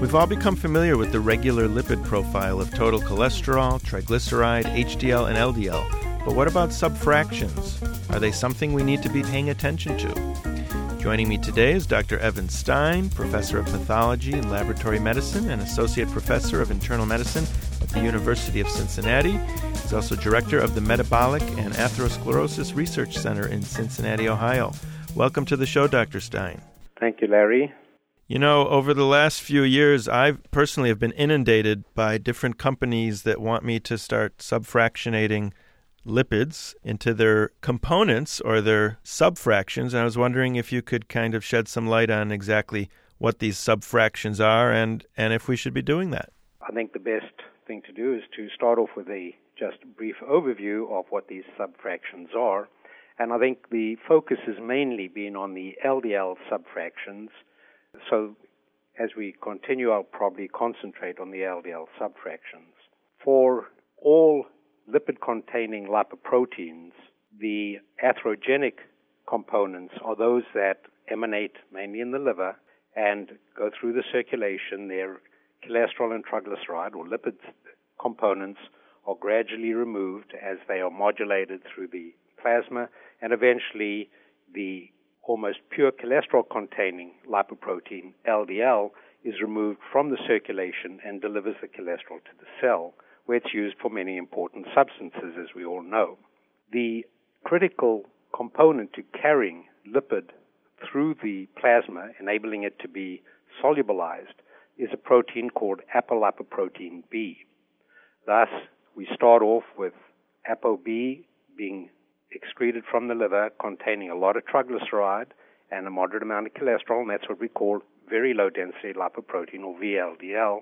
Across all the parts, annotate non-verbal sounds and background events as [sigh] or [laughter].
We've all become familiar with the regular lipid profile of total cholesterol, triglyceride, HDL, and LDL. But what about subfractions? Are they something we need to be paying attention to? Joining me today is Dr. Evan Stein, professor of pathology and laboratory medicine and associate professor of internal medicine at the University of Cincinnati. He's also director of the Metabolic and Atherosclerosis Research Center in Cincinnati, Ohio. Welcome to the show, Dr. Stein. Thank you, Larry. You know, over the last few years, I personally have been inundated by different companies that want me to start subfractionating lipids into their components or their subfractions. And I was wondering if you could kind of shed some light on exactly what these subfractions are and, and if we should be doing that. I think the best thing to do is to start off with a just brief overview of what these subfractions are. And I think the focus has mainly been on the LDL subfractions so as we continue, I'll probably concentrate on the LDL subfractions. For all lipid containing lipoproteins, the atherogenic components are those that emanate mainly in the liver and go through the circulation. Their cholesterol and triglyceride or lipid components are gradually removed as they are modulated through the plasma and eventually the almost pure cholesterol containing lipoprotein, LDL, is removed from the circulation and delivers the cholesterol to the cell, where it's used for many important substances, as we all know. The critical component to carrying lipid through the plasma, enabling it to be solubilized, is a protein called apolipoprotein B. Thus, we start off with ApoB being excreted from the liver containing a lot of triglyceride and a moderate amount of cholesterol, and that's what we call very low density lipoprotein or VLDL.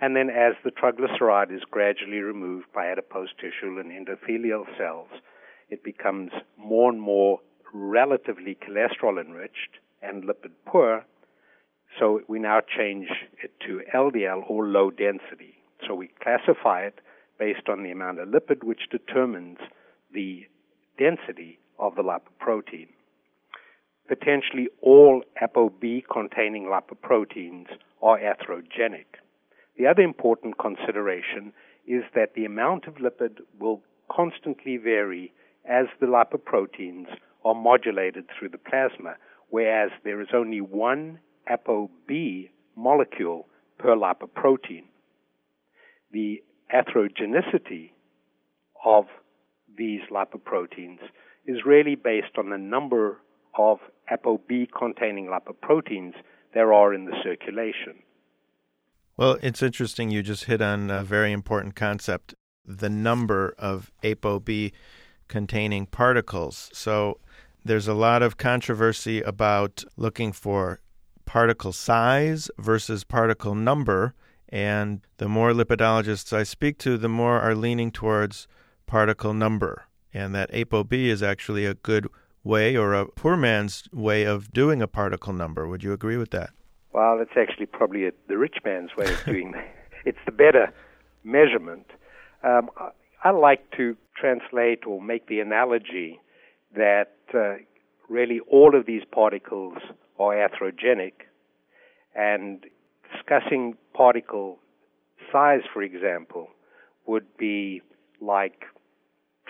And then as the triglyceride is gradually removed by adipose tissue and endothelial cells, it becomes more and more relatively cholesterol enriched and lipid poor. So we now change it to LDL or low density. So we classify it based on the amount of lipid, which determines the density of the lipoprotein. Potentially all ApoB containing lipoproteins are atherogenic. The other important consideration is that the amount of lipid will constantly vary as the lipoproteins are modulated through the plasma, whereas there is only one ApoB molecule per lipoprotein. The atherogenicity of these lipoproteins is really based on the number of ApoB containing lipoproteins there are in the circulation. Well, it's interesting you just hit on a very important concept the number of ApoB containing particles. So there's a lot of controversy about looking for particle size versus particle number. And the more lipidologists I speak to, the more are leaning towards particle number, and that ApoB is actually a good way or a poor man's way of doing a particle number. Would you agree with that? Well, it's actually probably a, the rich man's way of doing it. [laughs] It's the better measurement. Um, I, I, like to translate or make the analogy that uh, really all of these particles are atherogenic, and discussing particle size, for example, would be like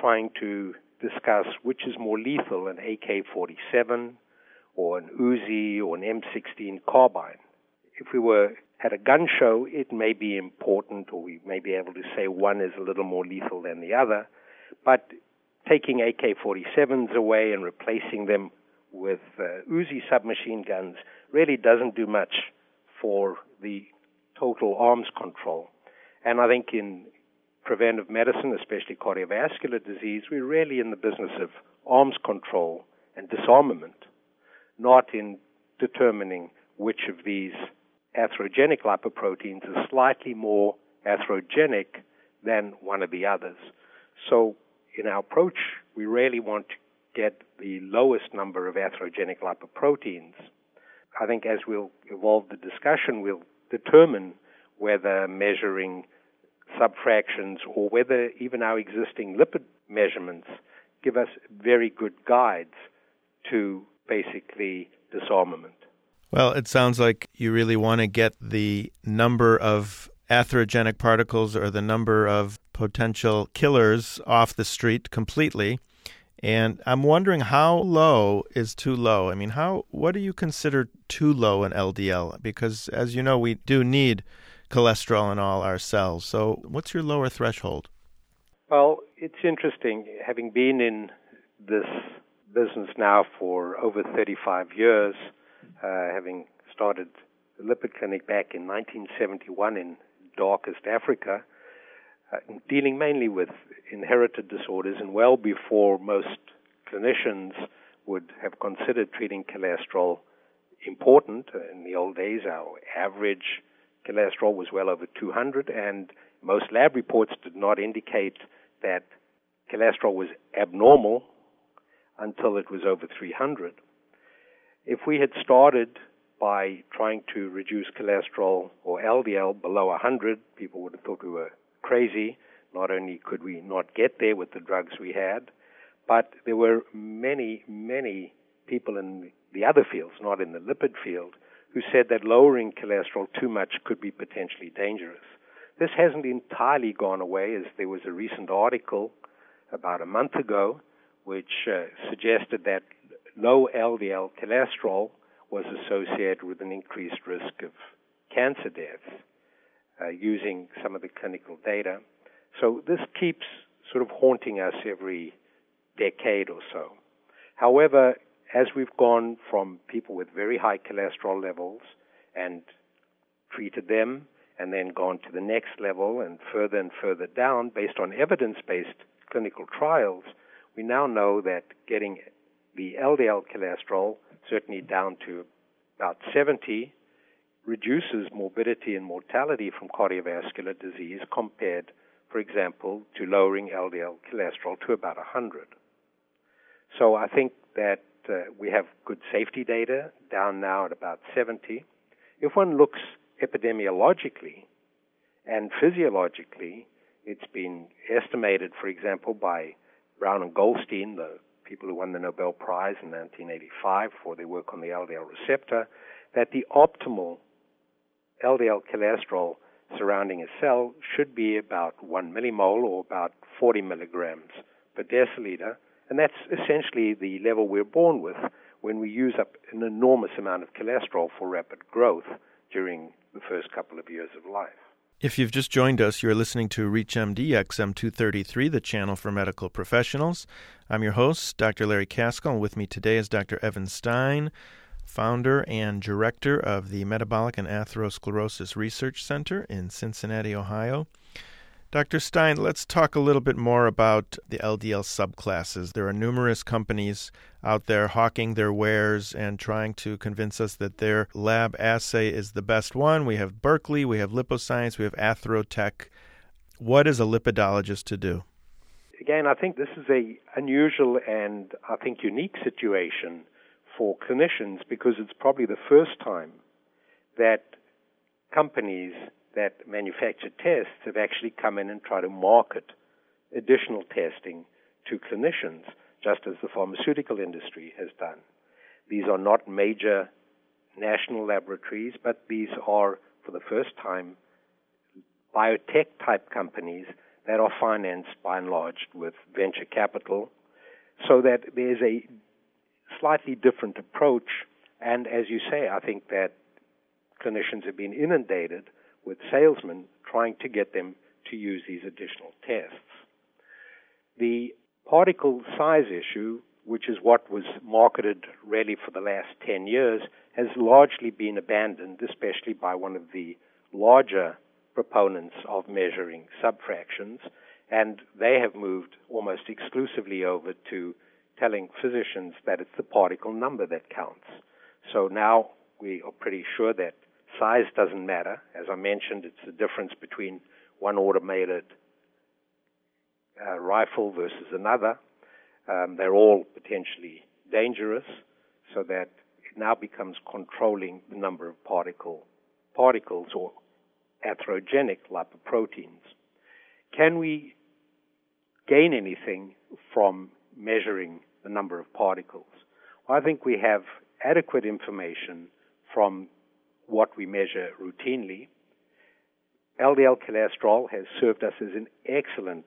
trying to discuss which is more lethal, an AK 47 or an Uzi or an M16 carbine. If we were at a gun show, it may be important, or we may be able to say one is a little more lethal than the other, but taking AK 47s away and replacing them with uh, Uzi submachine guns really doesn't do much for the total arms control. And I think in preventive medicine, especially cardiovascular disease, we're really in the business of arms control and disarmament, not in determining which of these atherogenic lipoproteins is slightly more atherogenic than one of the others. So, in our approach, we really want to get the lowest number of atherogenic lipoproteins. I think as we'll evolve the discussion, we'll determine whether measuring subfractions or whether even our existing lipid measurements give us very good guides to basically disarmament. Well, it sounds like you really want to get the number of atherogenic particles or the number of potential killers off the street completely. And I'm wondering how low is too low? I mean, how what do you consider too low in LDL? Because as you know, we do need cholesterol in all our cells. So, what's your lower threshold? Well, it's interesting having been in this business now for over 35 years, uh, having started the lipid clinic back in 1971 in darkest Africa, uh, dealing mainly with inherited disorders and well before most clinicians would have considered treating cholesterol important. In the old days, our average cholesterol was well over 200, and most lab reports did not indicate that cholesterol was abnormal until it was over 300. If we had started by trying to reduce cholesterol or LDL below 100, people would have thought we were crazy. Not only could we not get there with the drugs we had, but there were many, many people in the other fields, not in the lipid field, who said that lowering cholesterol too much could be potentially dangerous. This hasn't entirely gone away, as there was a recent article about a month ago which uh, suggested that low LDL cholesterol was associated with an increased risk of cancer deaths uh, using some of the clinical data. So this keeps sort of haunting us every decade or so. However, as we've gone from people with very high cholesterol levels and treated them, and then gone to the next level and further and further down based on evidence based clinical trials, we now know that getting the LDL cholesterol certainly down to about 70 reduces morbidity and mortality from cardiovascular disease compared, for example, to lowering LDL cholesterol to about 100. So I think that Uh, we have good safety data down now at about 70. If one looks epidemiologically and physiologically, it's been estimated, for example, by Brown and Goldstein, the people who won the Nobel Prize in 1985 for their work on the LDL receptor, that the optimal LDL cholesterol surrounding a cell should be about 1 millimole or about 40 milligrams per deciliter. And that's essentially the level we're born with when we use up an enormous amount of cholesterol for rapid growth during the first couple of years of life. If you've just joined us, you're listening to ReachMD XM233, the channel for medical professionals. I'm your host, Dr. Larry Kaskel, and with me today is Dr. Evan Stein, founder and director of the Metabolic and Atherosclerosis Research Center in Cincinnati, Ohio. Dr. Stein, let's talk a little bit more about the LDL subclasses. There are numerous companies out there hawking their wares and trying to convince us that their lab assay is the best one. We have Berkeley, we have Liposcience, we have Atherotech. What is a lipidologist to do? Again, I think this is a unusual and I think unique situation for clinicians because it's probably the first time that companies that manufacture tests have actually come in and tried to market additional testing to clinicians, just as the pharmaceutical industry has done. These are not major national laboratories, but these are, for the first time, biotech type companies that are financed by and large with venture capital, so that there's a slightly different approach. And as you say, I think that clinicians have been inundated with salesmen trying to get them to use these additional tests. The particle size issue, which is what was marketed really for the last 10 years, has largely been abandoned, especially by one of the larger proponents of measuring subfractions, and they have moved almost exclusively over to telling physicians that it's the particle number that counts. So now we are pretty sure that Size doesn't matter. As I mentioned, it's the difference between one automated uh, rifle versus another. Um, they're all potentially dangerous, so that it now becomes controlling the number of particle particles or atherogenic lipoproteins. Can we gain anything from measuring the number of particles? Well, I think we have adequate information from what we measure routinely. LDL cholesterol has served us as an excellent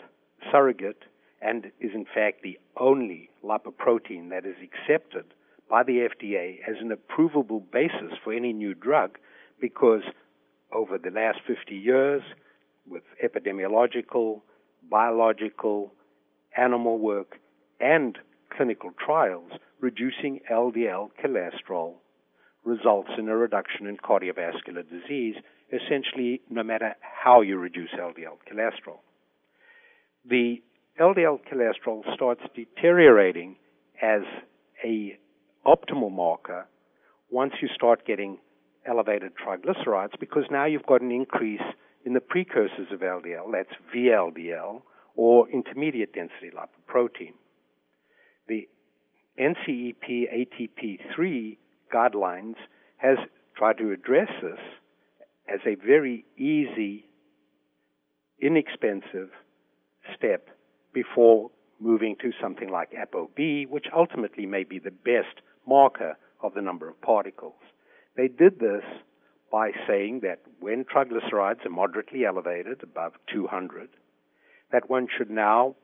surrogate and is in fact the only lipoprotein that is accepted by the FDA as an approvable basis for any new drug because over the last 50 years, with epidemiological, biological, animal work, and clinical trials, reducing LDL cholesterol results in a reduction in cardiovascular disease, essentially, no matter how you reduce LDL cholesterol. The LDL cholesterol starts deteriorating as a optimal marker once you start getting elevated triglycerides because now you've got an increase in the precursors of LDL, that's VLDL, or intermediate density lipoprotein. The NCEP ATP3 guidelines has tried to address this as a very easy, inexpensive step before moving to something like ApoB, which ultimately may be the best marker of the number of particles. They did this by saying that when triglycerides are moderately elevated, above 200, that one should now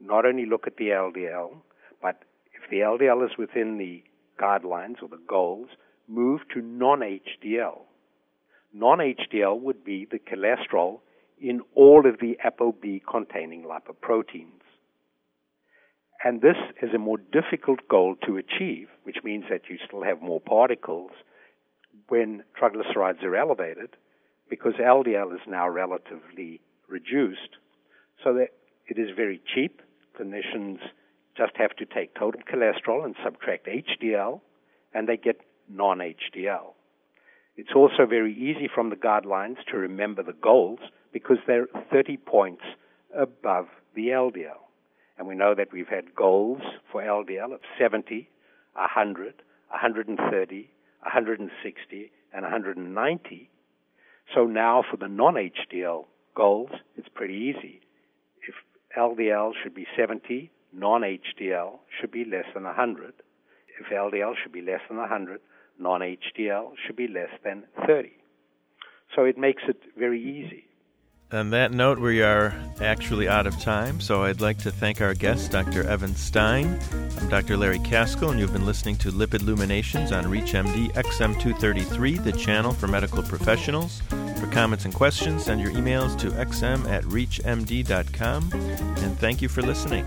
not only look at the LDL, but if the LDL is within the guidelines or the goals, move to non HDL. Non HDL would be the cholesterol in all of the ApoB containing lipoproteins. And this is a more difficult goal to achieve, which means that you still have more particles when triglycerides are elevated, because LDL is now relatively reduced, so that it is very cheap. Clinicians just have to take total cholesterol and subtract HDL, and they get non HDL. It's also very easy from the guidelines to remember the goals because they're 30 points above the LDL. And we know that we've had goals for LDL of 70, 100, 130, 160, and 190. So now for the non HDL goals, it's pretty easy. If LDL should be 70, non HDL should be less than 100. If LDL should be less than 100, non HDL should be less than 30. So it makes it very easy. On that note, we are actually out of time, so I'd like to thank our guest, Dr. Evan Stein. I'm Dr. Larry Kaskel, and you've been listening to Lipid Luminations on ReachMD XM233, the channel for medical professionals. For comments and questions, send your emails to xm at reachmd.com, and thank you for listening.